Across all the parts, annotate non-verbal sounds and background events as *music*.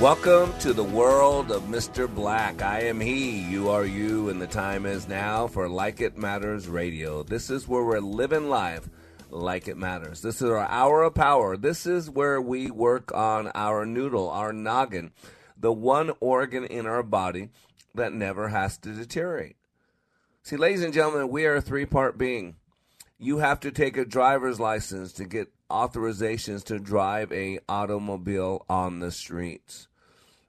Welcome to the world of Mr. Black. I am he, you are you, and the time is now for Like It Matters Radio. This is where we're living life like it matters. This is our hour of power. This is where we work on our noodle, our noggin, the one organ in our body that never has to deteriorate. See, ladies and gentlemen, we are a three part being. You have to take a driver's license to get authorizations to drive a automobile on the streets.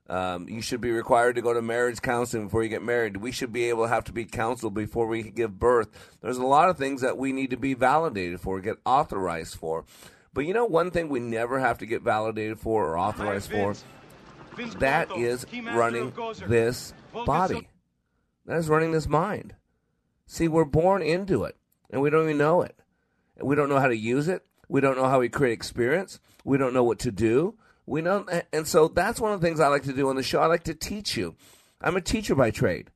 Um, you should be required to go to marriage counseling before you get married. We should be able to have to be counseled before we give birth. There's a lot of things that we need to be validated for, get authorized for. But you know, one thing we never have to get validated for or authorized for? That is running this body. That is running this mind. See, we're born into it, and we don't even know it. And we don't know how to use it. We don't know how we create experience. We don't know what to do. We know, and so that's one of the things I like to do on the show. I like to teach you. I'm a teacher by trade,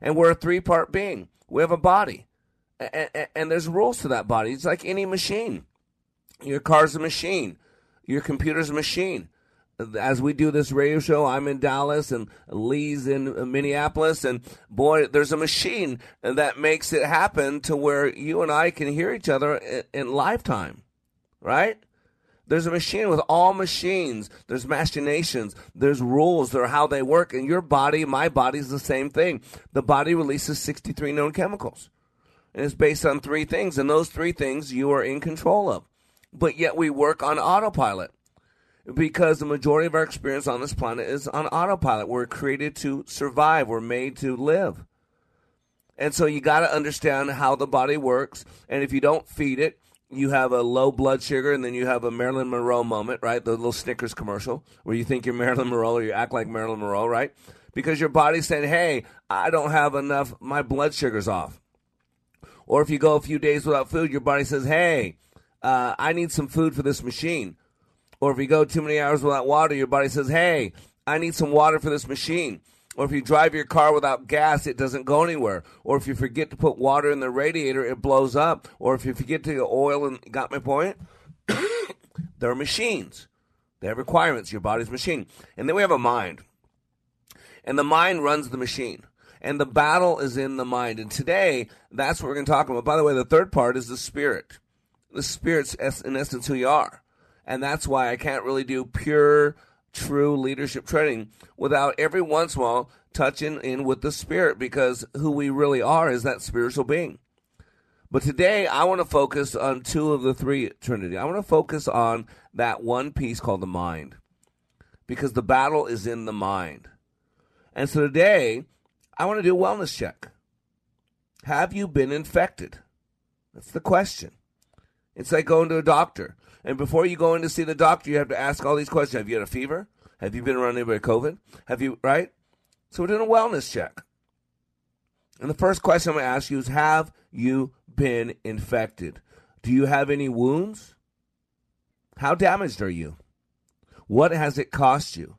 and we're a three part being. We have a body, and, and, and there's rules to that body. It's like any machine. Your car's a machine. Your computer's a machine. As we do this radio show, I'm in Dallas and Lee's in Minneapolis, and boy, there's a machine that makes it happen to where you and I can hear each other in, in lifetime, right? There's a machine with all machines. There's machinations. There's rules. There are how they work. And your body, my body is the same thing. The body releases 63 known chemicals. And it's based on three things. And those three things you are in control of. But yet we work on autopilot because the majority of our experience on this planet is on autopilot. We're created to survive. We're made to live. And so you got to understand how the body works. And if you don't feed it, you have a low blood sugar and then you have a Marilyn Monroe moment, right? The little Snickers commercial where you think you're Marilyn Monroe or you act like Marilyn Monroe, right? Because your body's saying, hey, I don't have enough, my blood sugar's off. Or if you go a few days without food, your body says, hey, uh, I need some food for this machine. Or if you go too many hours without water, your body says, hey, I need some water for this machine. Or if you drive your car without gas, it doesn't go anywhere. Or if you forget to put water in the radiator, it blows up. Or if you forget to oil and got my point? *coughs* They're machines. They have requirements. Your body's machine. And then we have a mind. And the mind runs the machine. And the battle is in the mind. And today, that's what we're going to talk about. By the way, the third part is the spirit. The spirit's in essence who you are. And that's why I can't really do pure true leadership training without every once in a while touching in with the spirit because who we really are is that spiritual being. But today I want to focus on two of the three Trinity. I want to focus on that one piece called the mind because the battle is in the mind. And so today I want to do a wellness check. Have you been infected? That's the question. It's like going to a doctor. And before you go in to see the doctor, you have to ask all these questions. Have you had a fever? Have you been around anybody with COVID? Have you, right? So we're doing a wellness check. And the first question I'm going to ask you is Have you been infected? Do you have any wounds? How damaged are you? What has it cost you?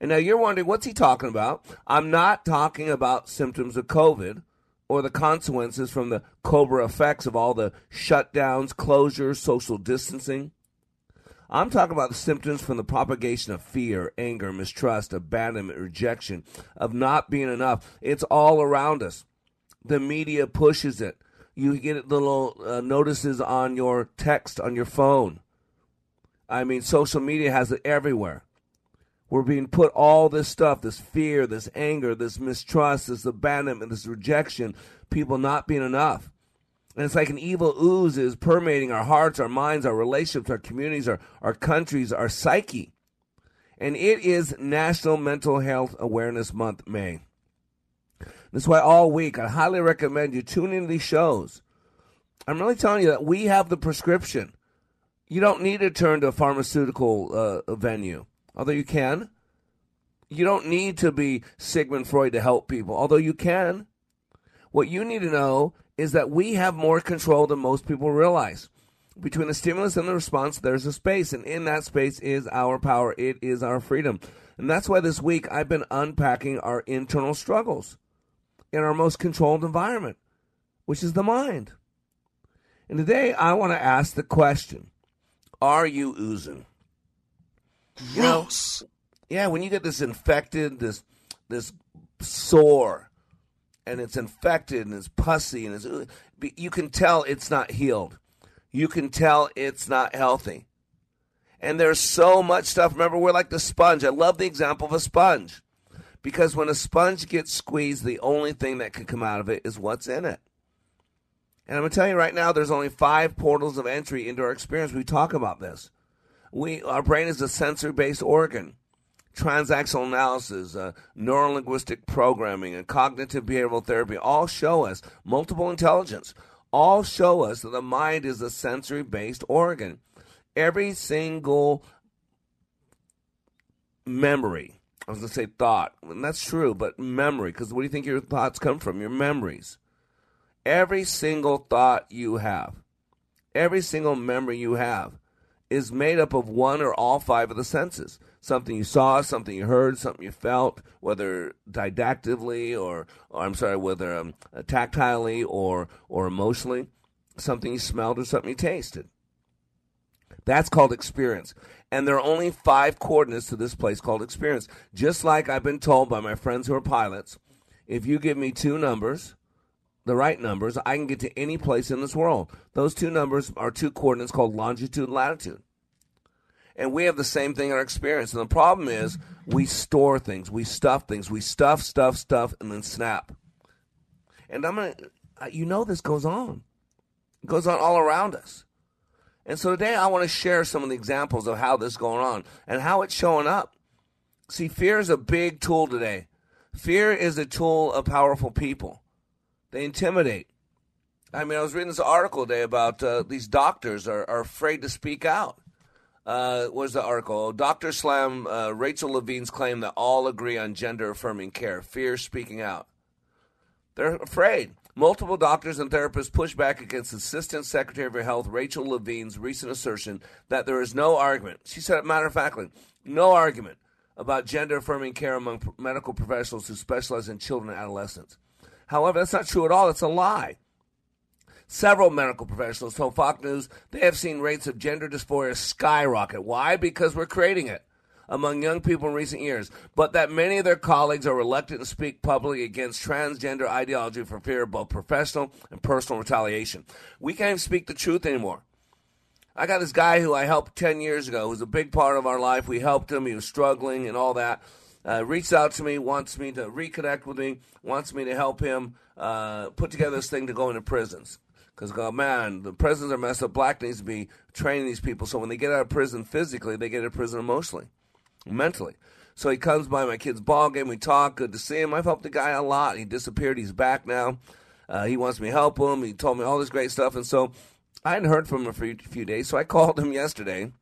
And now you're wondering, what's he talking about? I'm not talking about symptoms of COVID or the consequences from the cobra effects of all the shutdowns, closures, social distancing. I'm talking about the symptoms from the propagation of fear, anger, mistrust, abandonment, rejection, of not being enough. It's all around us. The media pushes it. You get little uh, notices on your text on your phone. I mean, social media has it everywhere. We're being put all this stuff, this fear, this anger, this mistrust, this abandonment, this rejection, people not being enough. And it's like an evil ooze is permeating our hearts, our minds, our relationships, our communities, our, our countries, our psyche. And it is National Mental Health Awareness Month, May. That's why all week I highly recommend you tune into these shows. I'm really telling you that we have the prescription. You don't need to turn to a pharmaceutical uh, venue, although you can. You don't need to be Sigmund Freud to help people, although you can. What you need to know is that we have more control than most people realize. Between the stimulus and the response, there's a space, and in that space is our power. It is our freedom. And that's why this week I've been unpacking our internal struggles in our most controlled environment, which is the mind. And today I want to ask the question Are you oozing? You know, yeah, when you get this infected, this this sore, and it's infected and it's pussy and it's you can tell it's not healed. You can tell it's not healthy. And there's so much stuff. Remember, we're like the sponge. I love the example of a sponge. Because when a sponge gets squeezed, the only thing that can come out of it is what's in it. And I'm going to tell you right now, there's only five portals of entry into our experience. We talk about this. We, our brain is a sensory based organ. Transactional analysis, uh, neuro linguistic programming, and cognitive behavioral therapy all show us multiple intelligence, all show us that the mind is a sensory based organ. Every single memory, I was going to say thought, and that's true, but memory, because where do you think your thoughts come from? Your memories. Every single thought you have, every single memory you have, is made up of one or all five of the senses. Something you saw, something you heard, something you felt, whether didactically or, or I'm sorry, whether um, tactilely or or emotionally, something you smelled or something you tasted. That's called experience. And there are only five coordinates to this place called experience. Just like I've been told by my friends who are pilots, if you give me two numbers, the right numbers, I can get to any place in this world. Those two numbers are two coordinates called longitude and latitude. And we have the same thing in our experience. And the problem is we store things, we stuff things, we stuff, stuff, stuff, and then snap. And I'm going to, uh, you know, this goes on. It goes on all around us. And so today I want to share some of the examples of how this is going on and how it's showing up. See, fear is a big tool today. Fear is a tool of powerful people. They intimidate. I mean, I was reading this article today about uh, these doctors are, are afraid to speak out. Uh, was the article? Doctor Slam uh, Rachel Levine's claim that all agree on gender affirming care. Fear speaking out. They're afraid. Multiple doctors and therapists push back against Assistant Secretary of Health Rachel Levine's recent assertion that there is no argument. She said, matter of factly, no argument about gender affirming care among medical professionals who specialize in children and adolescents. However, that's not true at all. It's a lie. Several medical professionals told Fox News they have seen rates of gender dysphoria skyrocket. Why? Because we're creating it among young people in recent years, but that many of their colleagues are reluctant to speak publicly against transgender ideology for fear of both professional and personal retaliation. We can't speak the truth anymore. I got this guy who I helped 10 years ago, who was a big part of our life. We helped him, he was struggling and all that. Uh, reached out to me, wants me to reconnect with me, wants me to help him uh, put together this thing to go into prisons. Because, oh, man, the prisons are messed up. Black needs to be training these people so when they get out of prison physically, they get out of prison emotionally mentally. So he comes by my kid's ball game. We talk. Good to see him. I've helped the guy a lot. He disappeared. He's back now. Uh, he wants me to help him. He told me all this great stuff. And so I hadn't heard from him for a few days. So I called him yesterday.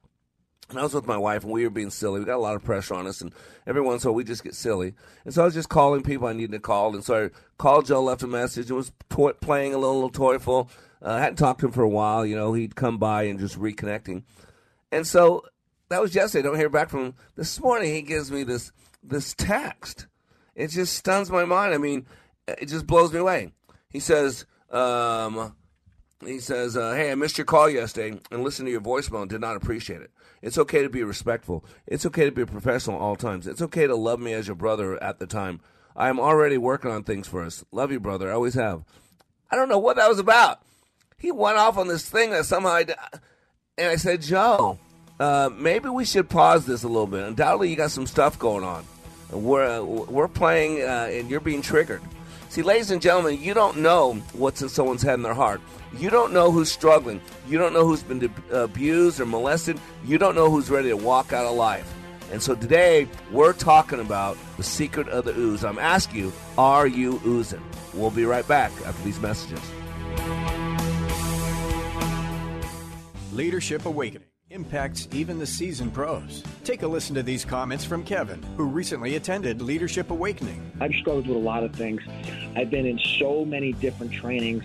And I was with my wife, and we were being silly. We got a lot of pressure on us, and every once in a while we just get silly. And so I was just calling people I needed to call. And so I called Joe, left a message, and was playing a little, little toyful. Uh, I hadn't talked to him for a while. You know, he'd come by and just reconnecting. And so that was yesterday. I Don't hear back from him. This morning he gives me this this text. It just stuns my mind. I mean, it just blows me away. He says, um, he says, uh, "Hey, I missed your call yesterday and listened to your voicemail and did not appreciate it. It's okay to be respectful. It's okay to be professional at all times. It's okay to love me as your brother at the time. I am already working on things for us. Love you, brother. I always have. I don't know what that was about. He went off on this thing that somehow I, and I said, Joe, uh, maybe we should pause this a little bit. Undoubtedly, you got some stuff going on. We're, uh, we're playing, uh, and you're being triggered. See, ladies and gentlemen, you don't know what's in someone's head and their heart. You don't know who's struggling. You don't know who's been abused or molested. You don't know who's ready to walk out of life. And so today, we're talking about the secret of the ooze. I'm asking you, are you oozing? We'll be right back after these messages. Leadership Awakening impacts even the seasoned pros. Take a listen to these comments from Kevin, who recently attended Leadership Awakening. I've struggled with a lot of things. I've been in so many different trainings,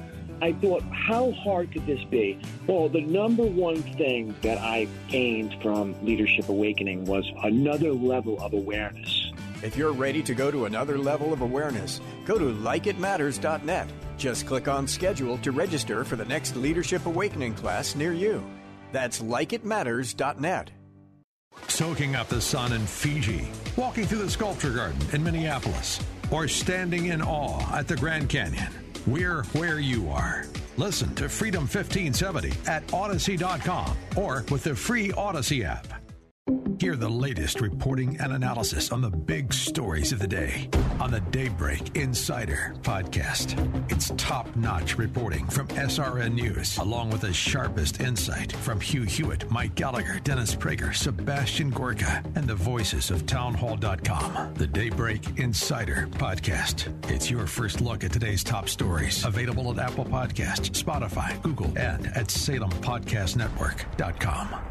I thought, how hard could this be? Well, the number one thing that I gained from Leadership Awakening was another level of awareness. If you're ready to go to another level of awareness, go to likeitmatters.net. Just click on schedule to register for the next Leadership Awakening class near you. That's likeitmatters.net. Soaking up the sun in Fiji, walking through the sculpture garden in Minneapolis, or standing in awe at the Grand Canyon. We're where you are. Listen to Freedom 1570 at Audacy.com or with the free Audacy app. Hear the latest reporting and analysis on the big stories of the day on the Daybreak Insider podcast. It's top notch reporting from SRN News, along with the sharpest insight from Hugh Hewitt, Mike Gallagher, Dennis Prager, Sebastian Gorka, and the voices of townhall.com. The Daybreak Insider podcast. It's your first look at today's top stories. Available at Apple Podcast, Spotify, Google, and at SalemPodcastNetwork.com.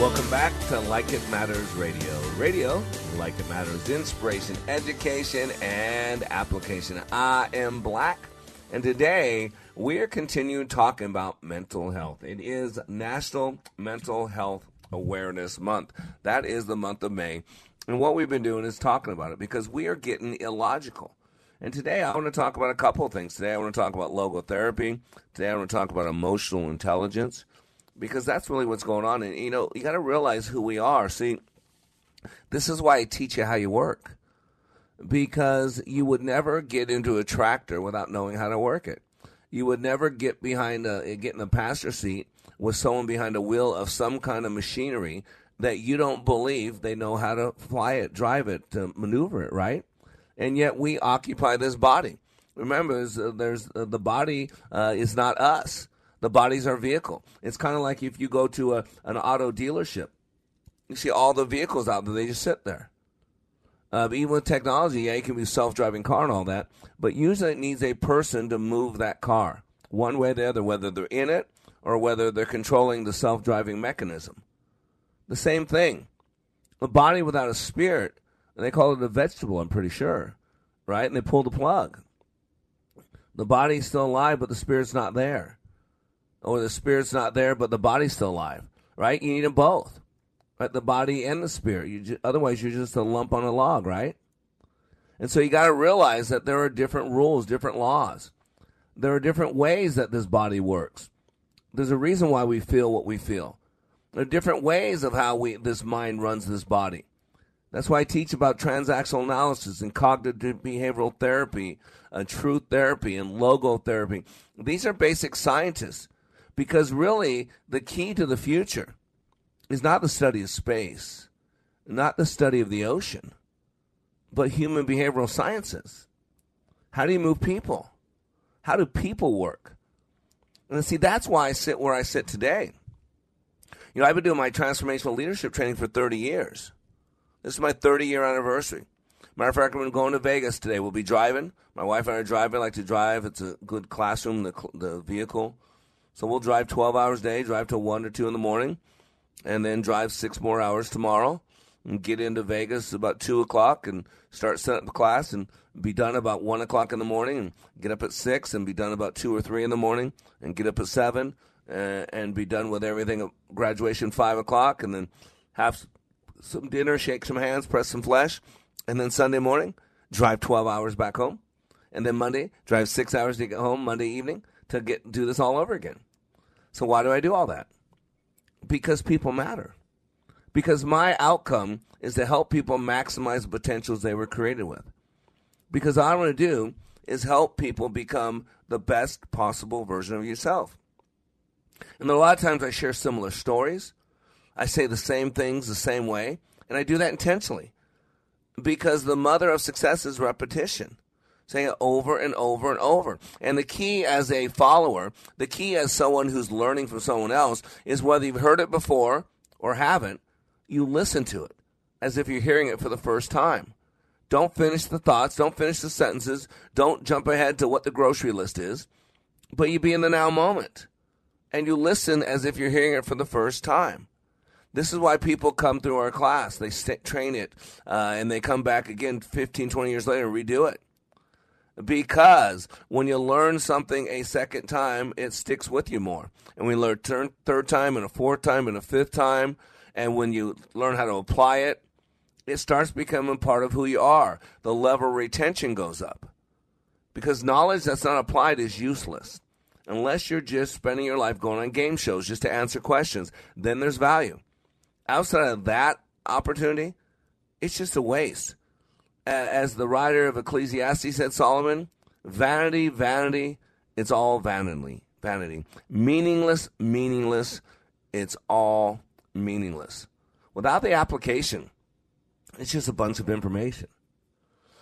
Welcome back to Like It Matters Radio. Radio, like it matters, inspiration, education, and application. I am Black, and today we're continuing talking about mental health. It is National Mental Health Awareness Month. That is the month of May. And what we've been doing is talking about it because we are getting illogical. And today I want to talk about a couple of things. Today I want to talk about logotherapy. Today I want to talk about emotional intelligence because that's really what's going on. And you know, you got to realize who we are. See, this is why I teach you how you work, because you would never get into a tractor without knowing how to work it. You would never get behind a get in a passenger seat with someone behind a wheel of some kind of machinery that you don't believe they know how to fly it, drive it, to maneuver it, right? And yet we occupy this body. Remember, there's, uh, there's uh, the body uh, is not us. The body's our vehicle. It's kind of like if you go to a, an auto dealership, you see all the vehicles out there, they just sit there. Uh, even with technology, yeah, it can be self-driving car and all that, but usually it needs a person to move that car one way or the other, whether they're in it or whether they're controlling the self-driving mechanism. The same thing. A body without a spirit, and they call it a vegetable, I'm pretty sure, right? And they pull the plug. The body's still alive, but the spirit's not there. Or the spirit's not there, but the body's still alive. Right? You need them both. Right? The body and the spirit. You just, otherwise, you're just a lump on a log, right? And so you got to realize that there are different rules, different laws. There are different ways that this body works. There's a reason why we feel what we feel. There are different ways of how we this mind runs this body. That's why I teach about transactional analysis and cognitive behavioral therapy, and truth therapy, and logotherapy. These are basic scientists because really the key to the future is not the study of space, not the study of the ocean, but human behavioral sciences. How do you move people? How do people work? And see, that's why I sit where I sit today. You know, I've been doing my transformational leadership training for 30 years. This is my 30 year anniversary. Matter of fact, I'm going to Vegas today. We'll be driving. My wife and I are driving. I like to drive. It's a good classroom, the, the vehicle. So we'll drive 12 hours a day, drive till 1 or 2 in the morning, and then drive six more hours tomorrow and get into Vegas about 2 o'clock and start setting up the class and be done about 1 o'clock in the morning and get up at 6 and be done about 2 or 3 in the morning and get up at 7 uh, and be done with everything at graduation 5 o'clock and then have some dinner, shake some hands, press some flesh, and then Sunday morning, drive 12 hours back home. And then Monday, drive six hours to get home Monday evening to get do this all over again. So why do I do all that? Because people matter. Because my outcome is to help people maximize the potentials they were created with. Because all I want to do is help people become the best possible version of yourself. And a lot of times I share similar stories. I say the same things the same way, and I do that intentionally because the mother of success is repetition. Saying it over and over and over. And the key as a follower, the key as someone who's learning from someone else, is whether you've heard it before or haven't, you listen to it as if you're hearing it for the first time. Don't finish the thoughts, don't finish the sentences, don't jump ahead to what the grocery list is, but you be in the now moment. And you listen as if you're hearing it for the first time. This is why people come through our class. They st- train it, uh, and they come back again 15, 20 years later and redo it. Because when you learn something a second time, it sticks with you more. And we learn turn, third time and a fourth time and a fifth time. And when you learn how to apply it, it starts becoming part of who you are. The level of retention goes up. Because knowledge that's not applied is useless. Unless you're just spending your life going on game shows just to answer questions, then there's value outside of that opportunity, it's just a waste. As the writer of Ecclesiastes said, Solomon, vanity, vanity, it's all vanity, vanity. Meaningless, meaningless, it's all meaningless. Without the application, it's just a bunch of information.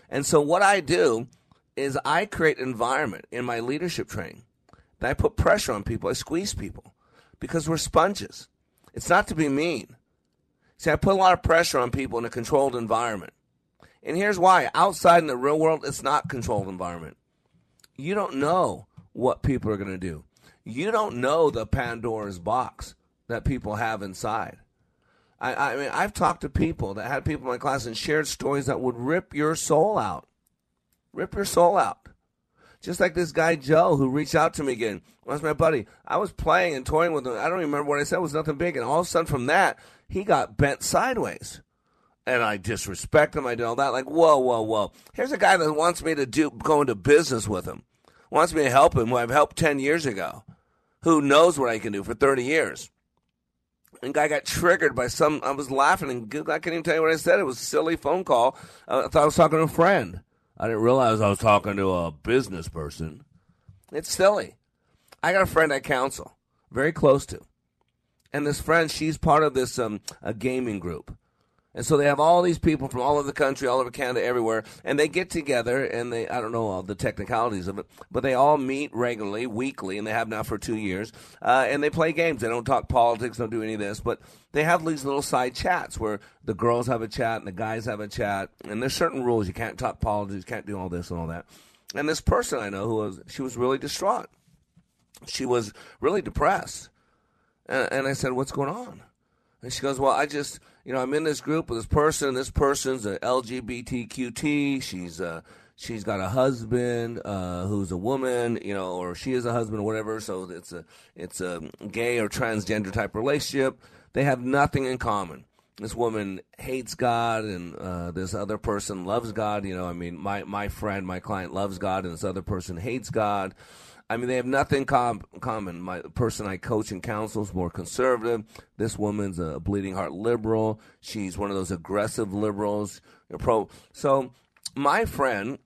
And so what I do is I create an environment in my leadership training that I put pressure on people, I squeeze people because we're sponges. It's not to be mean. See, I put a lot of pressure on people in a controlled environment. And here's why. Outside in the real world, it's not controlled environment. You don't know what people are going to do. You don't know the Pandora's box that people have inside. I, I mean, I've talked to people that had people in my class and shared stories that would rip your soul out. Rip your soul out. Just like this guy Joe who reached out to me again. That's my buddy. I was playing and toying with him. I don't remember what I said. It was nothing big. And all of a sudden from that, he got bent sideways. And I disrespect him. I did all that. Like, whoa, whoa, whoa. Here's a guy that wants me to do go into business with him, wants me to help him, who I've helped 10 years ago, who knows what I can do for 30 years. And guy got triggered by some. I was laughing, and I can't even tell you what I said. It was a silly phone call. I thought I was talking to a friend. I didn't realize I was talking to a business person. It's silly. I got a friend I counsel, very close to and this friend, she's part of this um, a gaming group. And so they have all these people from all over the country, all over Canada, everywhere, and they get together and they, I don't know all the technicalities of it, but they all meet regularly, weekly, and they have now for two years, uh, and they play games. They don't talk politics, don't do any of this, but they have these little side chats where the girls have a chat and the guys have a chat, and there's certain rules. You can't talk politics, you can't do all this and all that. And this person I know who was, she was really distraught. She was really depressed and, and I said, What's going on? And she goes, Well, I just, you know, I'm in this group with this person. This person's an LGBTQT. She's, uh, she's got a husband uh, who's a woman, you know, or she is a husband or whatever. So it's a it's a gay or transgender type relationship. They have nothing in common. This woman hates God, and uh, this other person loves God. You know, I mean, my my friend, my client loves God, and this other person hates God. I mean, they have nothing com- common. My person I coach and counsel is more conservative. This woman's a bleeding heart liberal. She's one of those aggressive liberals. Pro. So, my friend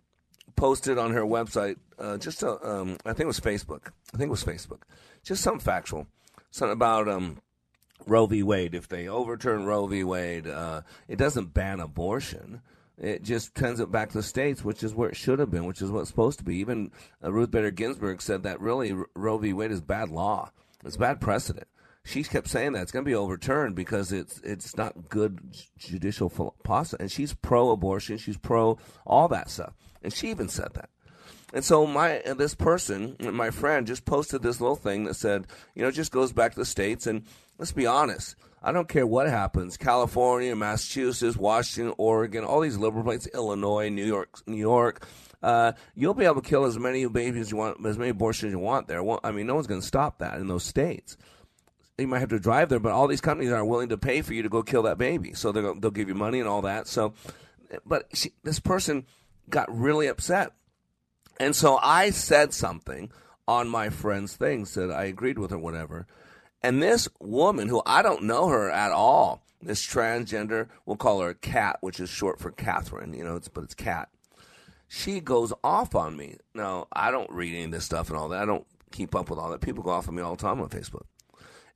posted on her website uh, just a, um, I think it was Facebook. I think it was Facebook. Just some factual, something about um, Roe v. Wade. If they overturn Roe v. Wade, uh, it doesn't ban abortion. It just sends it back to the states, which is where it should have been, which is what it's supposed to be. Even uh, Ruth Bader Ginsburg said that really Roe v. Wade is bad law. It's bad precedent. She kept saying that it's going to be overturned because it's it's not good judicial policy. And she's pro-abortion. She's pro all that stuff. And she even said that. And so my this person, my friend, just posted this little thing that said, you know, just goes back to the states. And let's be honest, I don't care what happens. California, Massachusetts, Washington, Oregon, all these liberal places, Illinois, New York, New York. Uh, you'll be able to kill as many babies you want, as many abortions as you want there. Well, I mean, no one's going to stop that in those states. You might have to drive there, but all these companies are willing to pay for you to go kill that baby. So they'll they'll give you money and all that. So, but she, this person got really upset, and so I said something on my friend's thing, said I agreed with her, whatever. And this woman, who I don't know her at all, this transgender, we'll call her Cat, which is short for Catherine, you know, it's, but it's Cat. She goes off on me. Now, I don't read any of this stuff and all that. I don't keep up with all that. People go off on me all the time on Facebook.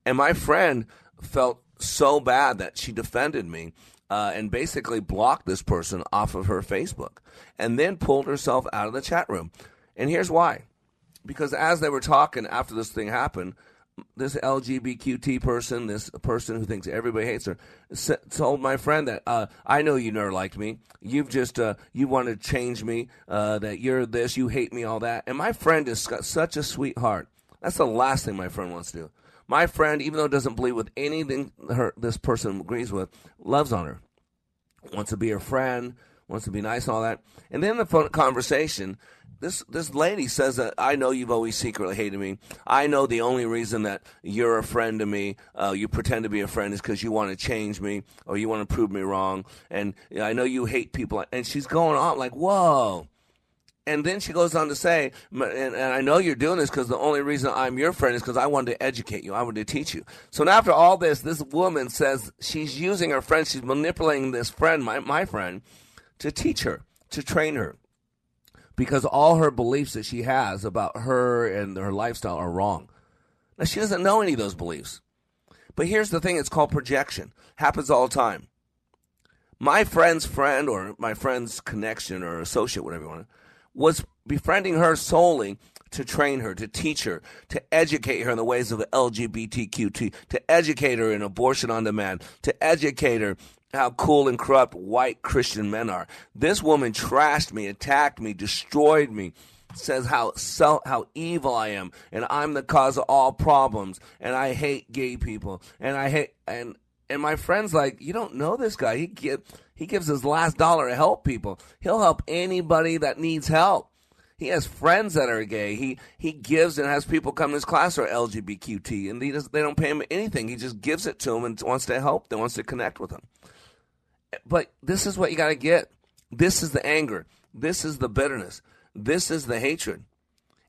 And my friend felt so bad that she defended me uh, and basically blocked this person off of her Facebook and then pulled herself out of the chat room. And here's why. Because as they were talking after this thing happened, this LGBTQT person, this person who thinks everybody hates her, told my friend that uh, I know you never liked me. You've just uh, you want to change me. Uh, that you're this, you hate me, all that. And my friend is such a sweetheart. That's the last thing my friend wants to do. My friend, even though doesn't believe with anything her this person agrees with, loves on her, wants to be her friend, wants to be nice, all that. And then the phone conversation, this this lady says that I know you've always secretly hated me. I know the only reason that you're a friend to me, uh, you pretend to be a friend, is because you want to change me or you want to prove me wrong. And I know you hate people. And she's going on like, whoa. And then she goes on to say, and, and I know you're doing this because the only reason I'm your friend is because I wanted to educate you. I wanted to teach you. So now after all this, this woman says she's using her friend, she's manipulating this friend, my, my friend, to teach her, to train her because all her beliefs that she has about her and her lifestyle are wrong. Now, she doesn't know any of those beliefs. But here's the thing it's called projection. Happens all the time. My friend's friend or my friend's connection or associate, whatever you want, was befriending her solely to train her, to teach her, to educate her in the ways of LGBTQ, to educate her in abortion on demand, to educate her how cool and corrupt white Christian men are. This woman trashed me, attacked me, destroyed me, says how so, how evil I am, and I'm the cause of all problems, and I hate gay people, and I hate and and my friend's like, you don't know this guy. He give, he gives his last dollar to help people. He'll help anybody that needs help. He has friends that are gay. He he gives and has people come to his class who are LGBTQ, and they don't pay him anything. He just gives it to them and wants to help. They wants to connect with them. But this is what you got to get. This is the anger. This is the bitterness. This is the hatred.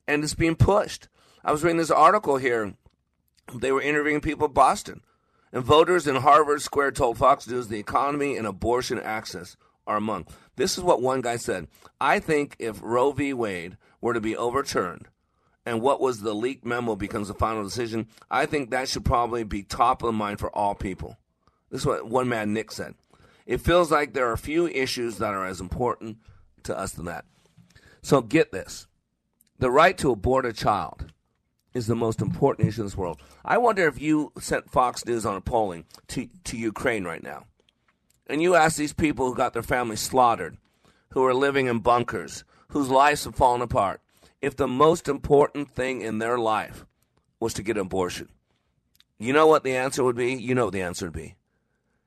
And it's being pushed. I was reading this article here. They were interviewing people in Boston. And voters in Harvard Square told Fox News the economy and abortion access are among. This is what one guy said. I think if Roe v. Wade were to be overturned and what was the leaked memo becomes the final decision, I think that should probably be top of mind for all people. This is what one man, Nick, said. It feels like there are few issues that are as important to us than that. So get this the right to abort a child is the most important issue in this world. I wonder if you sent Fox News on a polling to, to Ukraine right now, and you ask these people who got their families slaughtered, who are living in bunkers, whose lives have fallen apart, if the most important thing in their life was to get an abortion. You know what the answer would be? You know what the answer would be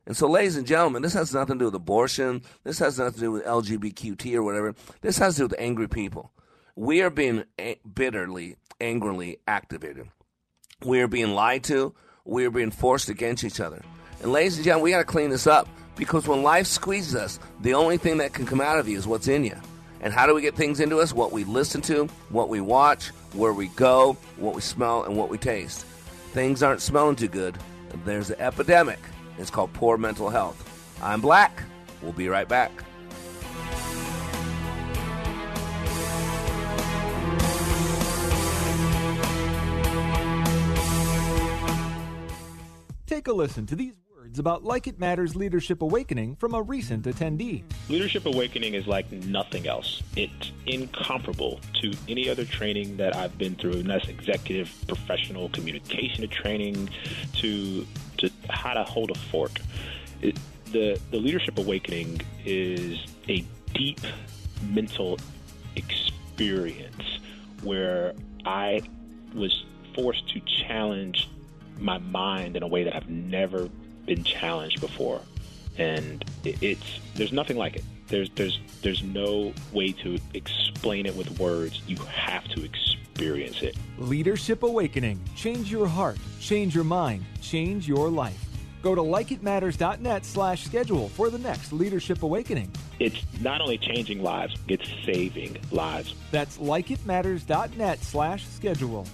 And so, ladies and gentlemen, this has nothing to do with abortion. This has nothing to do with LGBTQT or whatever. This has to do with angry people. We are being bitterly, angrily activated. We are being lied to. We are being forced against each other. And, ladies and gentlemen, we got to clean this up because when life squeezes us, the only thing that can come out of you is what's in you. And how do we get things into us? What we listen to, what we watch, where we go, what we smell, and what we taste. Things aren't smelling too good. There's an epidemic. It's called poor mental health. I'm Black. We'll be right back. Take a listen to these words about Like It Matters Leadership Awakening from a recent attendee. Leadership Awakening is like nothing else. It's incomparable to any other training that I've been through, and that's executive, professional communication training, to to how to hold a fork. It, the the Leadership Awakening is a deep mental experience where I was forced to challenge my mind in a way that I've never been challenged before, and it, it's there's nothing like it. There's there's there's no way to explain it with words. You have to experience it. Leadership Awakening. Change your heart, change your mind, change your life. Go to likeitmatters.net slash schedule for the next Leadership Awakening. It's not only changing lives, it's saving lives. That's likeitmatters.net slash schedule.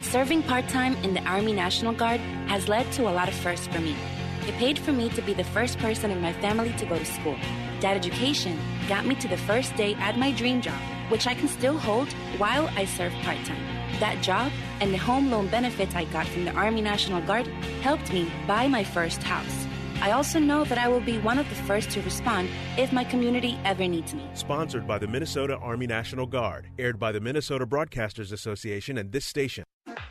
Serving part time in the Army National Guard has led to a lot of firsts for me. It paid for me to be the first person in my family to go to school. That education got me to the first day at my dream job, which I can still hold while I serve part time. That job and the home loan benefits I got from the Army National Guard helped me buy my first house. I also know that I will be one of the first to respond if my community ever needs me. Sponsored by the Minnesota Army National Guard, aired by the Minnesota Broadcasters Association and this station.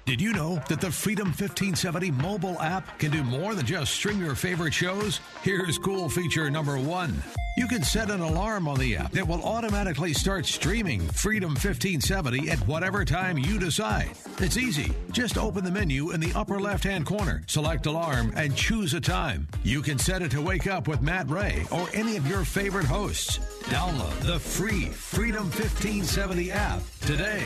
Did you know that the Freedom 1570 mobile app can do more than just stream your favorite shows? Here's cool feature number one. You can set an alarm on the app that will automatically start streaming Freedom 1570 at whatever time you decide. It's easy. Just open the menu in the upper left hand corner, select alarm, and choose a time. You can set it to wake up with Matt Ray or any of your favorite hosts. Download the free Freedom 1570 app today.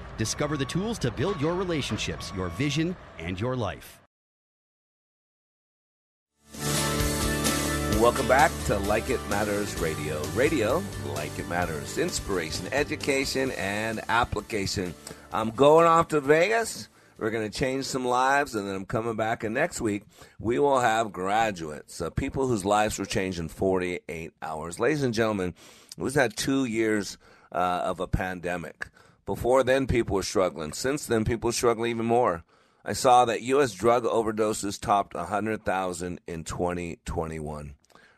Discover the tools to build your relationships, your vision, and your life. Welcome back to Like It Matters Radio. Radio, like it matters. Inspiration, education, and application. I'm going off to Vegas. We're going to change some lives, and then I'm coming back. And next week, we will have graduates, uh, people whose lives were changed in 48 hours. Ladies and gentlemen, we've had two years uh, of a pandemic. Before then, people were struggling. Since then, people are struggling even more. I saw that U.S. drug overdoses topped 100,000 in 2021,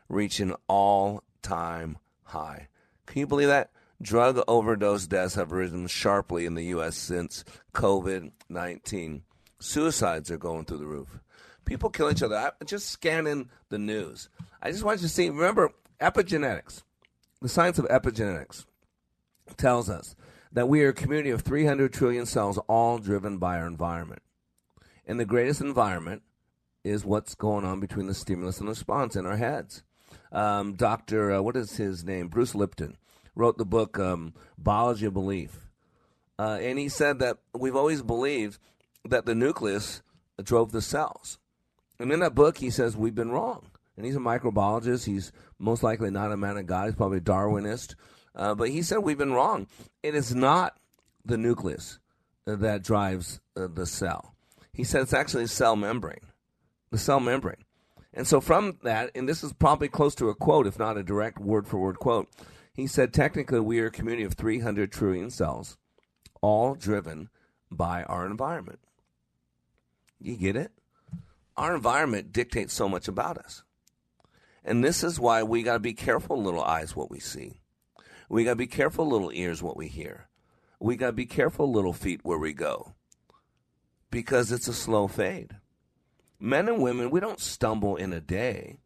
reaching all time high. Can you believe that? Drug overdose deaths have risen sharply in the U.S. since COVID 19. Suicides are going through the roof. People kill each other. I'm just scanning the news. I just want you to see remember, epigenetics, the science of epigenetics tells us that we are a community of 300 trillion cells, all driven by our environment. And the greatest environment is what's going on between the stimulus and response in our heads. Um, Dr. Uh, what is his name? Bruce Lipton wrote the book um, Biology of Belief. Uh, and he said that we've always believed that the nucleus drove the cells. And in that book, he says we've been wrong. and he's a microbiologist. He's most likely not a man of God. He's probably a Darwinist. Uh, but he said we've been wrong. It is not the nucleus that drives uh, the cell. He said it's actually the cell membrane, the cell membrane. And so from that, and this is probably close to a quote, if not a direct word for word quote, he said technically we are a community of 300 trillion cells, all driven by our environment. You get it? Our environment dictates so much about us. And this is why we got to be careful, little eyes, what we see. We got to be careful, little ears, what we hear. We got to be careful, little feet, where we go. Because it's a slow fade. Men and women, we don't stumble in a day.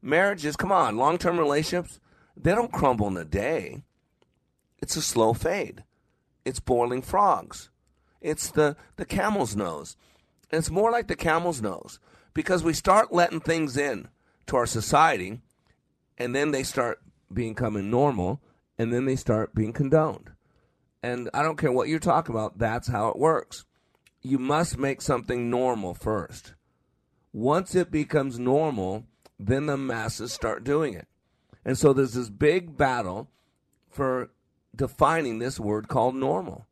Marriages, come on, long term relationships, they don't crumble in a day. It's a slow fade. It's boiling frogs. It's the, the camel's nose. And it's more like the camel's nose because we start letting things in to our society and then they start becoming normal and then they start being condoned. And I don't care what you're talking about, that's how it works. You must make something normal first. Once it becomes normal, then the masses start doing it. And so there's this big battle for defining this word called normal.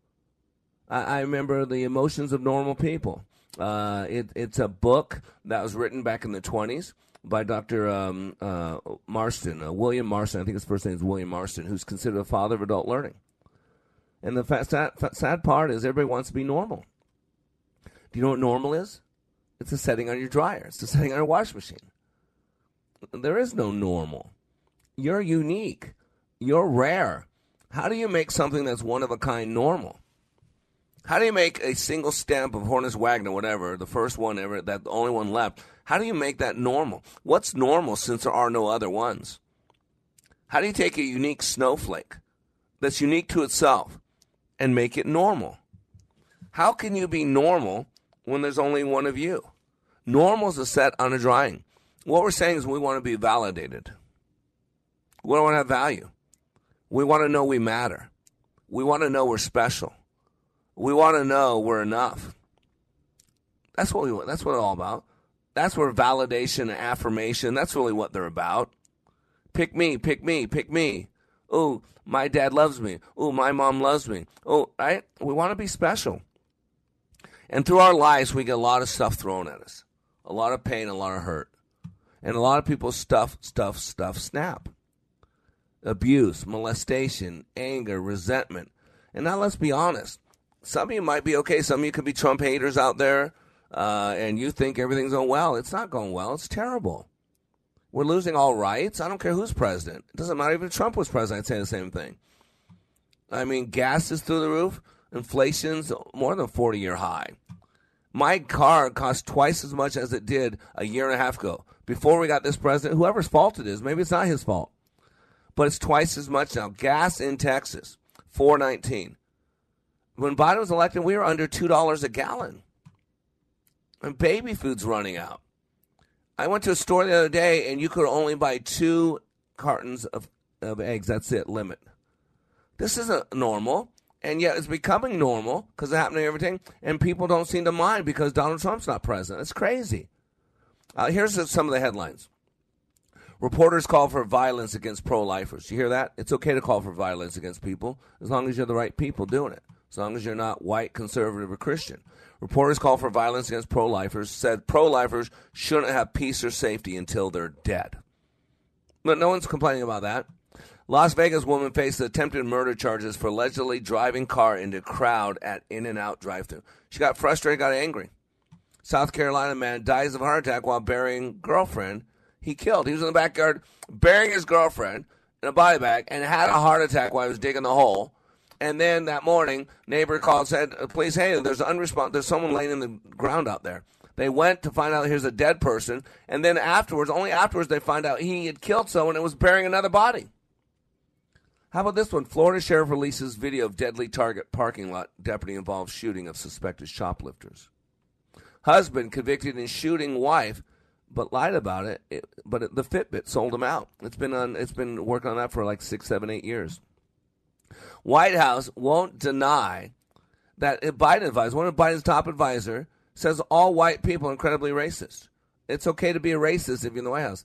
I, I remember the emotions of normal people. Uh, it, it's a book that was written back in the 20s by Dr. Um, uh, Marston, uh, William Marston. I think his first name is William Marston, who's considered the father of adult learning. And the sad, sad part is everybody wants to be normal. Do you know what normal is? It's a setting on your dryer. It's a setting on your wash machine. There is no normal. You're unique. You're rare. How do you make something that's one of a kind normal? How do you make a single stamp of Honus Wagner, whatever, the first one ever, that the only one left? How do you make that normal? What's normal since there are no other ones? How do you take a unique snowflake that's unique to itself and make it normal? How can you be normal when there's only one of you? Normal's a set on a drawing. What we're saying is we want to be validated. We want to have value. We want to know we matter. We want to know we're special. We want to know we're enough. That's what we want. That's what it's all about. That's where validation and affirmation, that's really what they're about. Pick me, pick me, pick me. Oh, my dad loves me. Oh, my mom loves me. Oh, right? We want to be special. And through our lives, we get a lot of stuff thrown at us a lot of pain, a lot of hurt. And a lot of people stuff, stuff, stuff, snap. Abuse, molestation, anger, resentment. And now let's be honest. Some of you might be okay. Some of you could be Trump haters out there, uh, and you think everything's going well. It's not going well. It's terrible. We're losing all rights. I don't care who's president. It doesn't matter even if Trump was president. I'd say the same thing. I mean, gas is through the roof. Inflation's more than 40 year high. My car cost twice as much as it did a year and a half ago. Before we got this president, whoever's fault it is, maybe it's not his fault. But it's twice as much now. Gas in Texas, 419. When Biden was elected, we were under $2 a gallon. And baby food's running out. I went to a store the other day and you could only buy two cartons of, of eggs. That's it, limit. This isn't normal and yet it's becoming normal because it's happening everything, and people don't seem to mind because Donald Trump's not president. It's crazy. Uh, here's some of the headlines. Reporters call for violence against pro-lifers. You hear that? It's okay to call for violence against people as long as you're the right people doing it. As long as you're not white, conservative, or Christian. Reporters call for violence against pro-lifers. Said pro-lifers shouldn't have peace or safety until they're dead. But no one's complaining about that. Las Vegas woman faced attempted murder charges for allegedly driving car into crowd at In-N-Out drive-thru. She got frustrated, got angry. South Carolina man dies of heart attack while burying girlfriend he killed. He was in the backyard burying his girlfriend in a body bag and had a heart attack while he was digging the hole. And then that morning, neighbor called said, uh, "Please, hey, there's unrespons- There's someone laying in the ground out there." They went to find out here's a dead person, and then afterwards, only afterwards, they find out he had killed someone and was burying another body. How about this one? Florida sheriff releases video of deadly Target parking lot deputy involved shooting of suspected shoplifters. Husband convicted in shooting wife, but lied about it. it but the Fitbit sold him out. It's been on. It's been working on that for like six, seven, eight years. White House won't deny that Biden advisor, one of Biden's top advisor, says all white people are incredibly racist. It's okay to be a racist if you're in the White House.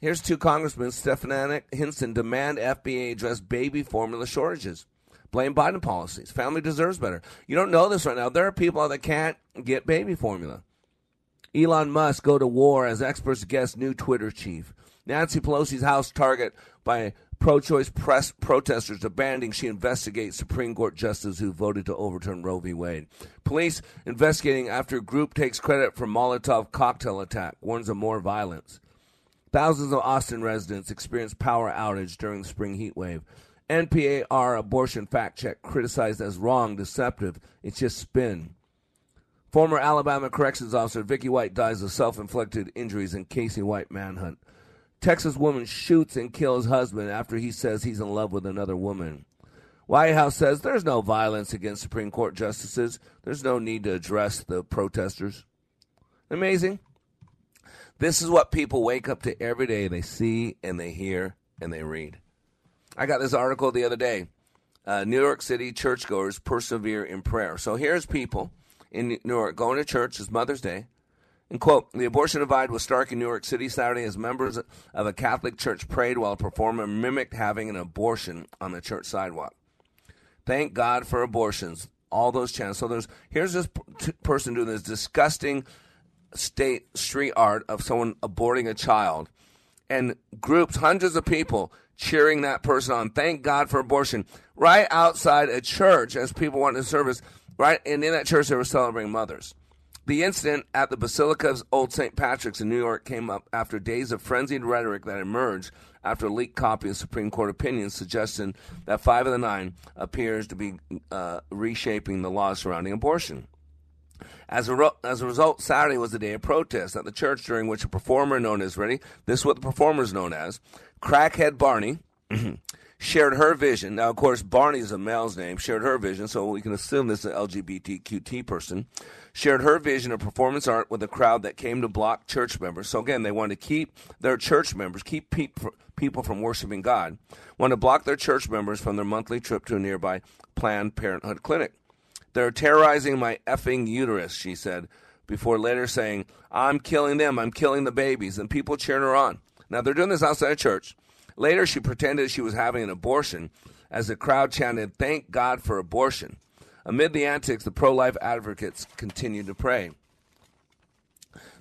Here's two congressmen, Stefanik Hinson, demand FDA address baby formula shortages. Blame Biden policies. Family deserves better. You don't know this right now. There are people that can't get baby formula. Elon Musk go to war as experts guess new Twitter chief. Nancy Pelosi's house target by pro-choice press protesters demanding she investigate Supreme Court justices who voted to overturn Roe v. Wade. Police investigating after group takes credit for Molotov cocktail attack, warns of more violence. Thousands of Austin residents experienced power outage during the spring heat wave. NPR abortion fact check criticized as wrong, deceptive. It's just spin. Former Alabama corrections officer Vicky White dies of self-inflicted injuries in Casey White manhunt. Texas woman shoots and kills husband after he says he's in love with another woman. White House says there's no violence against Supreme Court justices. There's no need to address the protesters. Amazing. This is what people wake up to every day. They see and they hear and they read. I got this article the other day. Uh, New York City churchgoers persevere in prayer. So here's people in New York going to church. It's Mother's Day. And quote, the abortion divide was stark in New York City Saturday as members of a Catholic church prayed while a performer mimicked having an abortion on the church sidewalk. Thank God for abortions. All those chants. So there's here's this p- person doing this disgusting state street art of someone aborting a child, and groups, hundreds of people cheering that person on. Thank God for abortion. Right outside a church as people went to service. Right, and in that church they were celebrating mothers. The incident at the Basilica of Old St. Patrick's in New York came up after days of frenzied rhetoric that emerged after a leaked copy of Supreme Court opinions suggesting that five of the nine appears to be uh, reshaping the laws surrounding abortion. As a, as a result, Saturday was a day of protest at the church during which a performer known as, ready, this is what the performer is known as, Crackhead Barney, *clears throat* shared her vision. Now, of course, Barney is a male's name, shared her vision, so we can assume this is an LGBTQT person. Shared her vision of performance art with a crowd that came to block church members. So, again, they wanted to keep their church members, keep people from worshiping God, want to block their church members from their monthly trip to a nearby Planned Parenthood clinic. They're terrorizing my effing uterus, she said, before later saying, I'm killing them, I'm killing the babies, and people cheered her on. Now, they're doing this outside of church. Later, she pretended she was having an abortion as the crowd chanted, Thank God for abortion. Amid the antics, the pro life advocates continued to pray.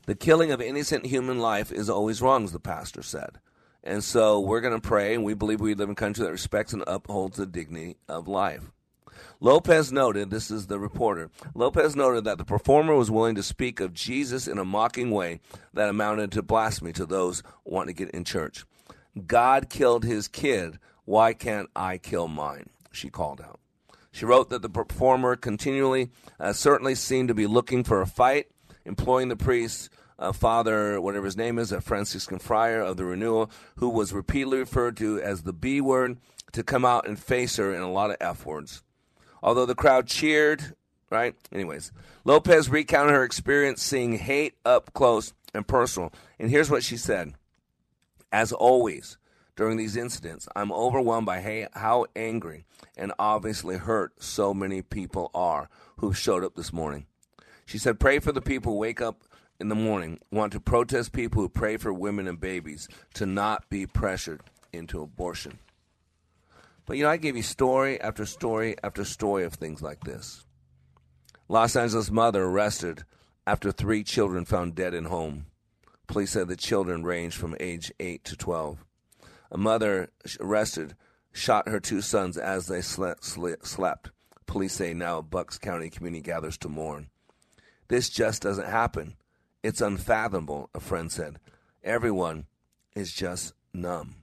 The killing of innocent human life is always wrong, as the pastor said. And so we're going to pray, and we believe we live in a country that respects and upholds the dignity of life. Lopez noted, this is the reporter, Lopez noted that the performer was willing to speak of Jesus in a mocking way that amounted to blasphemy to those wanting to get in church. God killed his kid. Why can't I kill mine? She called out. She wrote that the performer continually, uh, certainly seemed to be looking for a fight, employing the priest, uh, Father, whatever his name is, a Franciscan friar of the Renewal, who was repeatedly referred to as the B word, to come out and face her in a lot of F words. Although the crowd cheered, right? Anyways, Lopez recounted her experience seeing hate up close and personal. And here's what she said as always, during these incidents, I'm overwhelmed by how angry and obviously hurt so many people are who showed up this morning. She said, Pray for the people who wake up in the morning, want to protest people who pray for women and babies to not be pressured into abortion. But you know, I gave you story after story after story of things like this. Los Angeles mother arrested after three children found dead in home. Police said the children ranged from age 8 to 12. A mother arrested shot her two sons as they slept. Police say now Bucks County community gathers to mourn. This just doesn't happen. It's unfathomable, a friend said. Everyone is just numb.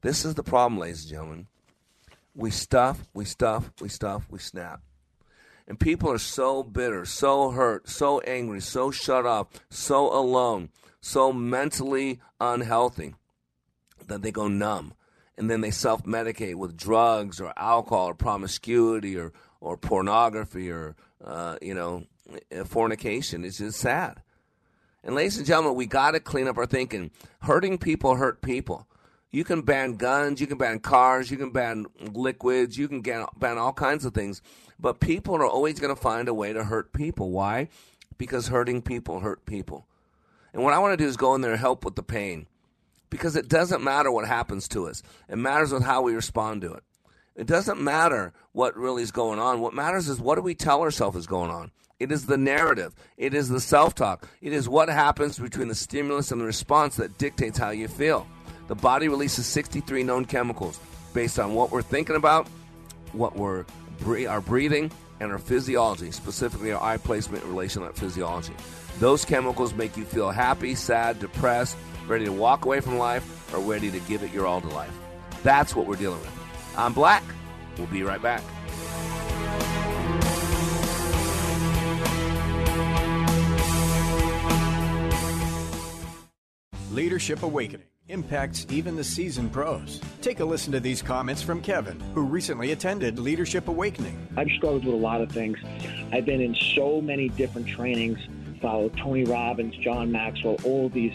This is the problem, ladies and gentlemen. We stuff, we stuff, we stuff, we snap. And people are so bitter, so hurt, so angry, so shut off, so alone so mentally unhealthy that they go numb and then they self medicate with drugs or alcohol or promiscuity or, or pornography or, uh, you know, fornication. It's just sad. And, ladies and gentlemen, we got to clean up our thinking. Hurting people hurt people. You can ban guns, you can ban cars, you can ban liquids, you can ban all kinds of things. But people are always going to find a way to hurt people. Why? Because hurting people hurt people. And what I want to do is go in there and help with the pain. Because it doesn't matter what happens to us. It matters with how we respond to it. It doesn't matter what really is going on. What matters is what do we tell ourselves is going on. It is the narrative. It is the self talk. It is what happens between the stimulus and the response that dictates how you feel. The body releases 63 known chemicals based on what we're thinking about, what we're our breathing, and our physiology, specifically our eye placement in relation to that physiology. Those chemicals make you feel happy, sad, depressed, ready to walk away from life, or ready to give it your all to life. That's what we're dealing with. I'm Black. We'll be right back. Leadership Awakening impacts even the seasoned pros. Take a listen to these comments from Kevin, who recently attended Leadership Awakening. I've struggled with a lot of things. I've been in so many different trainings, followed Tony Robbins, John Maxwell, all these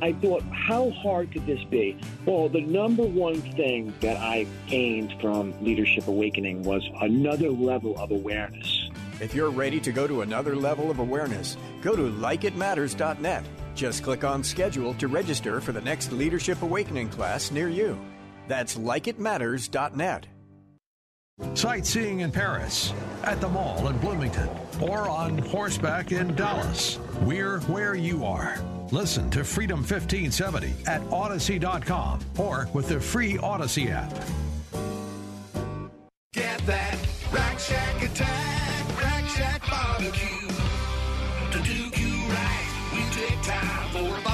I thought, how hard could this be? Well, the number one thing that I gained from Leadership Awakening was another level of awareness. If you're ready to go to another level of awareness, go to likeitmatters.net. Just click on schedule to register for the next Leadership Awakening class near you. That's likeitmatters.net. Sightseeing in Paris, at the mall in Bloomington, or on horseback in Dallas. We're where you are. Listen to Freedom 1570 at Audacy.com or with the free Audacy app. Get that Rack Shack attack, Rack Shack barbecue. To do you right, we take time for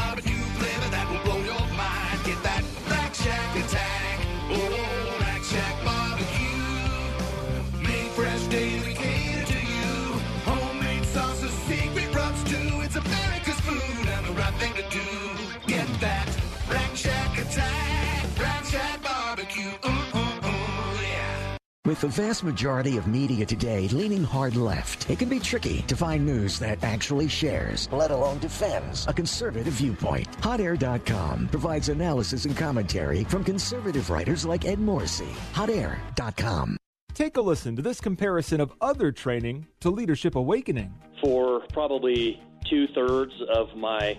With the vast majority of media today leaning hard left, it can be tricky to find news that actually shares, let alone defends, a conservative viewpoint. HotAir.com provides analysis and commentary from conservative writers like Ed Morrissey. HotAir.com. Take a listen to this comparison of other training to Leadership Awakening. For probably two thirds of my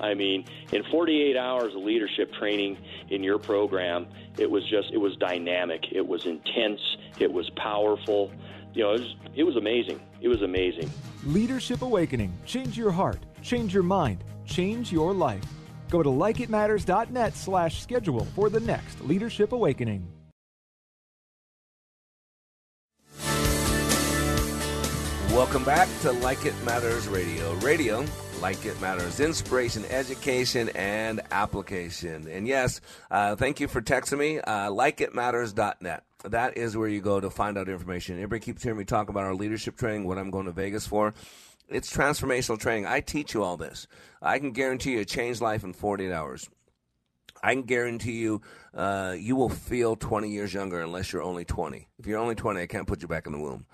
I mean, in 48 hours of leadership training in your program, it was just, it was dynamic. It was intense. It was powerful. You know, it was, it was amazing. It was amazing. Leadership Awakening. Change your heart, change your mind, change your life. Go to likeitmatters.net slash schedule for the next Leadership Awakening. Welcome back to Like It Matters Radio. Radio, like it matters, inspiration, education, and application. And yes, uh, thank you for texting me. Uh, likeitmatters.net. That is where you go to find out information. Everybody keeps hearing me talk about our leadership training, what I'm going to Vegas for. It's transformational training. I teach you all this. I can guarantee you a changed life in 48 hours. I can guarantee you, uh, you will feel 20 years younger unless you're only 20. If you're only 20, I can't put you back in the womb.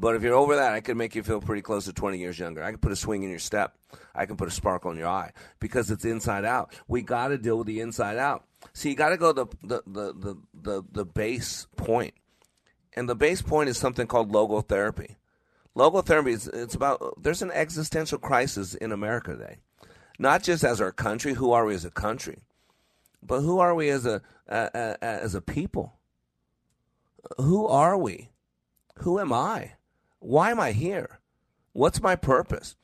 But if you're over that, I can make you feel pretty close to 20 years younger. I can put a swing in your step. I can put a sparkle in your eye because it's inside out. We got to deal with the inside out. See, you got to go the, the, the, the, the, the base point. And the base point is something called logotherapy. Logotherapy is it's about there's an existential crisis in America today. Not just as our country, who are we as a country? But who are we as a uh, uh, as a people? Who are we? Who am I? Why am I here? What's my purpose?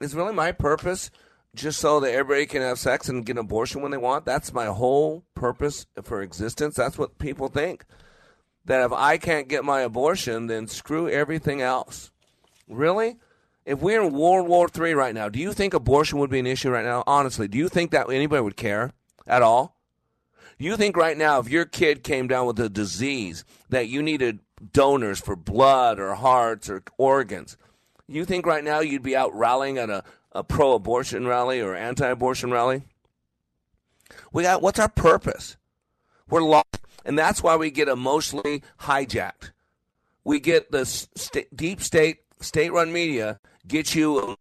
Is really my purpose just so that everybody can have sex and get an abortion when they want? That's my whole purpose for existence. That's what people think. that if I can't get my abortion, then screw everything else. Really? If we're in World War III right now, do you think abortion would be an issue right now? Honestly, do you think that anybody would care at all? You think right now, if your kid came down with a disease that you needed donors for blood or hearts or organs, you think right now you'd be out rallying at a, a pro abortion rally or anti abortion rally? We got what's our purpose? We're lost, and that's why we get emotionally hijacked. We get the st- deep state, state run media get you,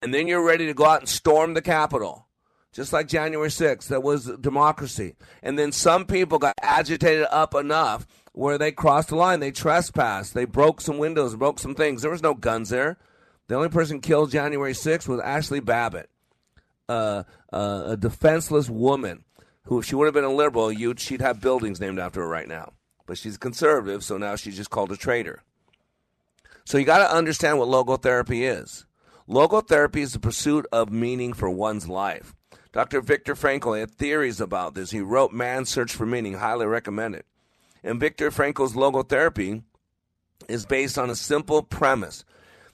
and then you're ready to go out and storm the Capitol, just like January 6th. That was democracy. And then some people got agitated up enough where they crossed the line. They trespassed. They broke some windows, broke some things. There was no guns there. The only person killed January 6th was Ashli Babbitt, uh, uh, a defenseless woman who, if she would have been a liberal, you'd, she'd have buildings named after her right now. But she's conservative, so now she's just called a traitor. So you got to understand what logotherapy is. Logotherapy is the pursuit of meaning for one's life. Dr. Viktor Frankl had theories about this. He wrote Man's Search for Meaning, highly recommend it. And Viktor Frankl's logotherapy is based on a simple premise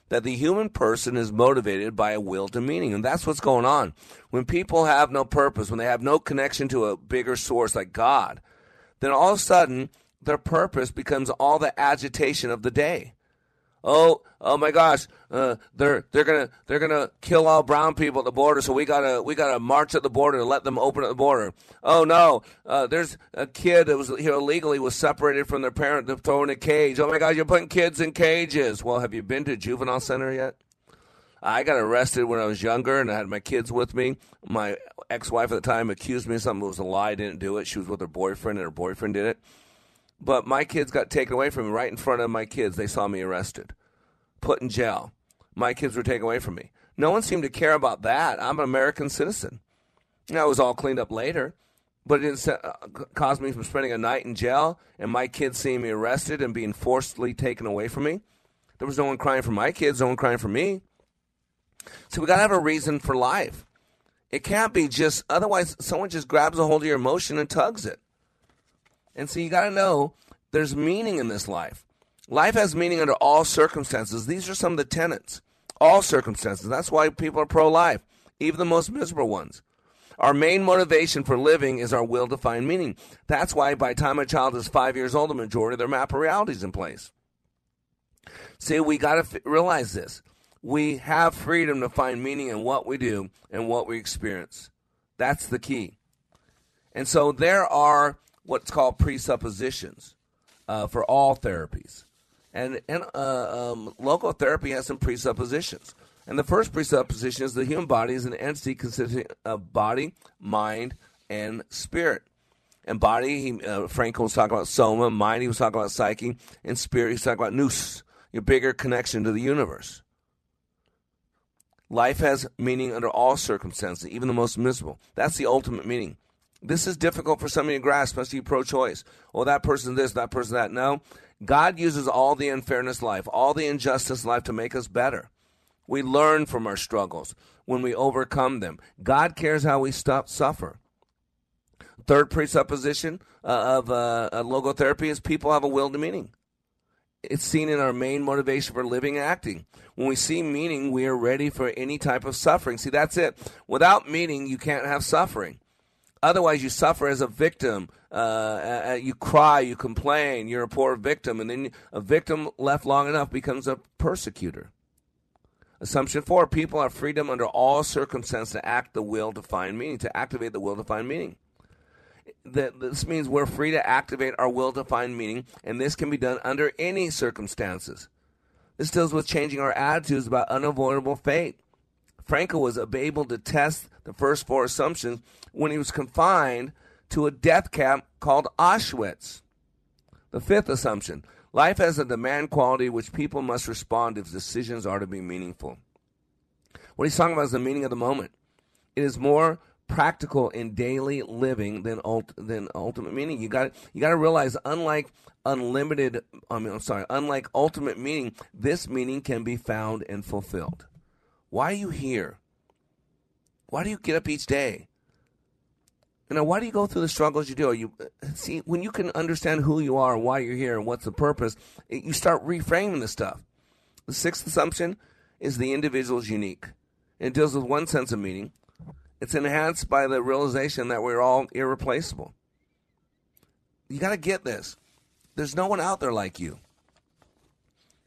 that the human person is motivated by a will to meaning. And that's what's going on. When people have no purpose, when they have no connection to a bigger source like God, then all of a sudden their purpose becomes all the agitation of the day. Oh, oh my gosh, uh, they're they're gonna they're gonna kill all brown people at the border, so we gotta we gotta march at the border and let them open at the border. Oh no, uh, there's a kid that was here illegally was separated from their parent, to thrown in a cage. Oh my God, you're putting kids in cages. Well, have you been to juvenile center yet? I got arrested when I was younger, and I had my kids with me. My ex-wife at the time accused me of something that was a lie. I didn't do it. She was with her boyfriend, and her boyfriend did it. But my kids got taken away from me right in front of my kids. They saw me arrested, put in jail. My kids were taken away from me. No one seemed to care about that. I'm an American citizen. Now, it was all cleaned up later, but it didn't uh, cause me from spending a night in jail and my kids seeing me arrested and being forcibly taken away from me. There was no one crying for my kids, no one crying for me. So we got to have a reason for life. It can't be just, otherwise, someone just grabs a hold of your emotion and tugs it. And so you got to know there's meaning in this life. Life has meaning under all circumstances. These are some of the tenets. All circumstances. That's why people are pro life, even the most miserable ones. Our main motivation for living is our will to find meaning. That's why by the time a child is five years old, the majority of their map of reality is in place. See, we got to f- realize this. We have freedom to find meaning in what we do and what we experience. That's the key. And so there are what's called presuppositions uh, for all therapies. And, and uh, um, logotherapy has some presuppositions. And the first presupposition is the human body is an entity consisting of body, mind, and spirit. And body, he, uh, was talking about soma. Mind, he was talking about psyche. And spirit, he was talking about nous, your bigger connection to the universe. Life has meaning under all circumstances, even the most miserable. That's the ultimate meaning. This is difficult for somebody to grasp, especially pro choice. Well, that person this, that person that. No. God uses all the unfairness life, all the injustice life to make us better. We learn from our struggles when we overcome them. God cares how we stop suffer. Third presupposition uh, of uh, logotherapy is people have a will to meaning. It's seen in our main motivation for living and acting. When we see meaning, we are ready for any type of suffering. See, that's it. Without meaning, you can't have suffering. Otherwise, you suffer as a victim. Uh, uh, you cry, you complain, you're a poor victim, and then a victim left long enough becomes a persecutor. Assumption four people have freedom under all circumstances to act the will to find meaning, to activate the will to find meaning. This means we're free to activate our will to find meaning, and this can be done under any circumstances. This deals with changing our attitudes about unavoidable fate. Frankl was able to test the first four assumptions when he was confined to a death camp called Auschwitz. The fifth assumption life has a demand quality which people must respond to if decisions are to be meaningful. What he's talking about is the meaning of the moment. It is more practical in daily living than ult- than ultimate meaning. You got you got to realize, unlike unlimited, I mean, I'm sorry, unlike ultimate meaning, this meaning can be found and fulfilled. Why are you here? Why do you get up each day? You know, why do you go through the struggles you do? You see when you can understand who you are, why you're here, and what's the purpose. You start reframing the stuff. The sixth assumption is the individual is unique. It deals with one sense of meaning. It's enhanced by the realization that we're all irreplaceable. You got to get this. There's no one out there like you.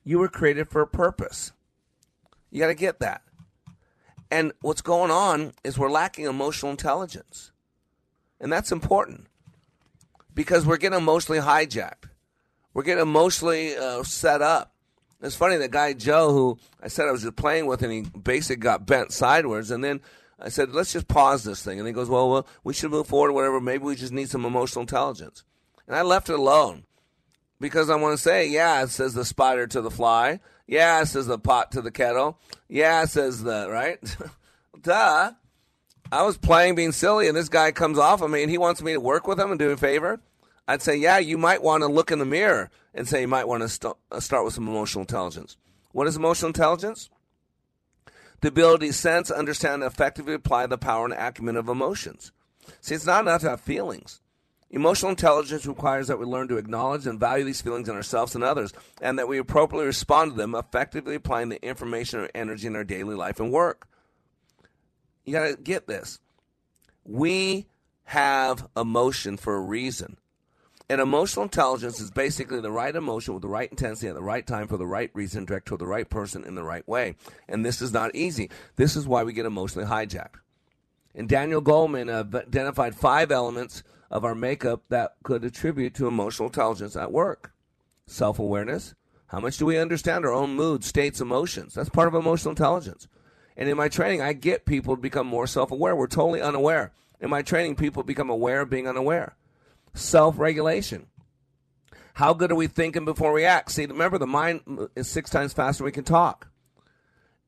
You were created for a purpose. You got to get that. And what's going on is we're lacking emotional intelligence. And that's important because we're getting emotionally hijacked. We're getting emotionally uh, set up. It's funny, the guy Joe, who I said I was just playing with, and he basically got bent sideways. And then I said, let's just pause this thing. And he goes, well, well, we should move forward, whatever. Maybe we just need some emotional intelligence. And I left it alone because I want to say, yeah, it says the spider to the fly. Yeah, says the pot to the kettle. Yeah, says the, right? *laughs* Duh. I was playing being silly, and this guy comes off of me and he wants me to work with him and do a favor. I'd say, yeah, you might want to look in the mirror and say you might want to st- uh, start with some emotional intelligence. What is emotional intelligence? The ability to sense, understand, and effectively apply the power and acumen of emotions. See, it's not enough to have feelings. Emotional intelligence requires that we learn to acknowledge and value these feelings in ourselves and others, and that we appropriately respond to them, effectively applying the information or energy in our daily life and work. You got to get this. We have emotion for a reason. And emotional intelligence is basically the right emotion with the right intensity at the right time for the right reason, direct to the right person in the right way. And this is not easy. This is why we get emotionally hijacked. And Daniel Goleman uh, identified five elements of our makeup that could attribute to emotional intelligence at work. Self awareness. How much do we understand our own moods, states, emotions? That's part of emotional intelligence. And in my training, I get people to become more self aware. We're totally unaware. In my training, people become aware of being unaware. Self regulation. How good are we thinking before we act? See, remember, the mind is six times faster than we can talk.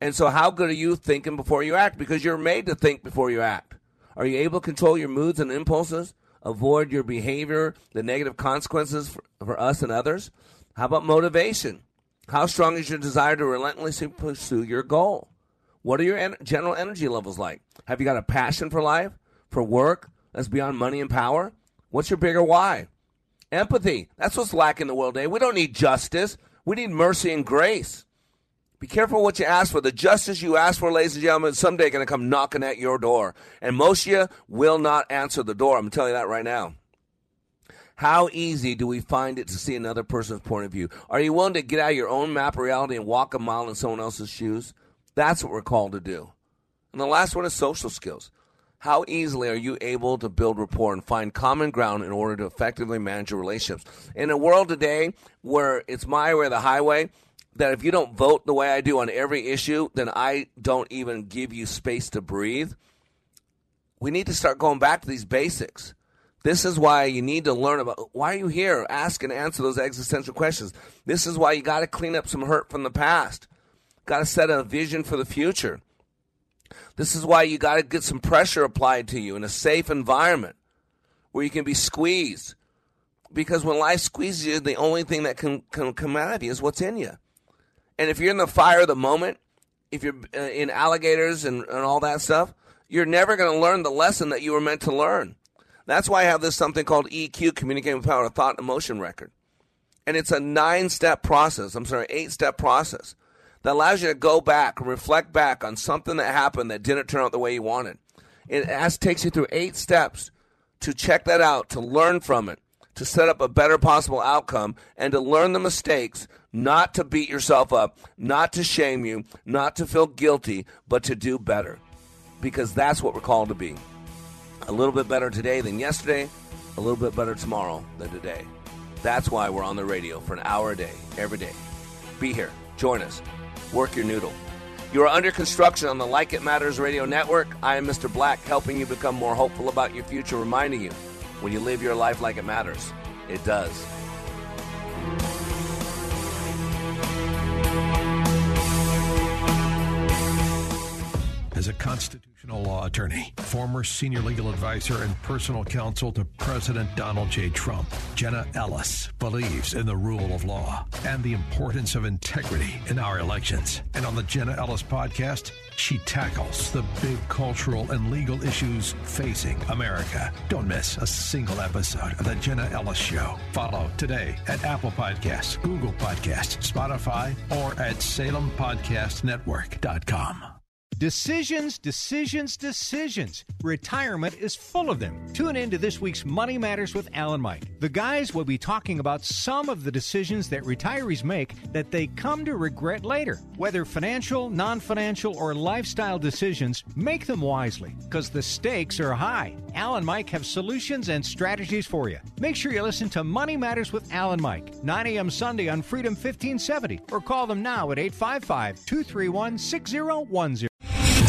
And so, how good are you thinking before you act? Because you're made to think before you act. Are you able to control your moods and impulses? Avoid your behavior, the negative consequences for, for us and others? How about motivation? How strong is your desire to relentlessly pursue your goal? What are your en- general energy levels like? Have you got a passion for life, for work that's beyond money and power? What's your bigger why? Empathy. That's what's lacking in the world today. We don't need justice. We need mercy and grace. Be careful what you ask for. The justice you ask for, ladies and gentlemen, someday going to come knocking at your door. And most of you will not answer the door. I'm telling you that right now. How easy do we find it to see another person's point of view? Are you willing to get out of your own map reality and walk a mile in someone else's shoes? That's what we're called to do. And the last one is social skills. How easily are you able to build rapport and find common ground in order to effectively manage your relationships? In a world today where it's my way or the highway, that if you don't vote the way I do on every issue, then I don't even give you space to breathe. We need to start going back to these basics. This is why you need to learn about why are you here? Ask and answer those existential questions. This is why you got to clean up some hurt from the past. Got to set a vision for the future. This is why you got to get some pressure applied to you in a safe environment where you can be squeezed. Because when life squeezes you, the only thing that can, can come out of you is what's in you. And if you're in the fire of the moment, if you're uh, in alligators and, and all that stuff, you're never going to learn the lesson that you were meant to learn. That's why I have this something called EQ, Communicating with Power, a thought and emotion record. And it's a nine step process, I'm sorry, eight step process that allows you to go back and reflect back on something that happened that didn't turn out the way you wanted. It has, takes you through eight steps to check that out, to learn from it, to set up a better possible outcome, and to learn the mistakes not to beat yourself up, not to shame you, not to feel guilty, but to do better. Because that's what we're called to be. A little bit better today than yesterday, a little bit better tomorrow than today. That's why we're on the radio for an hour a day, every day. Be here. Join us. Work your noodle. You are under construction on the Like It Matters radio network. I am Mr. Black, helping you become more hopeful about your future, reminding you when you live your life like it matters, it does. As a a law attorney, former senior legal advisor, and personal counsel to President Donald J. Trump. Jenna Ellis believes in the rule of law and the importance of integrity in our elections. And on the Jenna Ellis podcast, she tackles the big cultural and legal issues facing America. Don't miss a single episode of The Jenna Ellis Show. Follow today at Apple Podcasts, Google Podcasts, Spotify, or at SalemPodcastNetwork.com. Decisions, decisions, decisions. Retirement is full of them. Tune in to this week's Money Matters with Alan Mike. The guys will be talking about some of the decisions that retirees make that they come to regret later. Whether financial, non financial, or lifestyle decisions, make them wisely because the stakes are high. Alan Mike have solutions and strategies for you. Make sure you listen to Money Matters with Alan Mike, 9 a.m. Sunday on Freedom 1570, or call them now at 855 231 6010.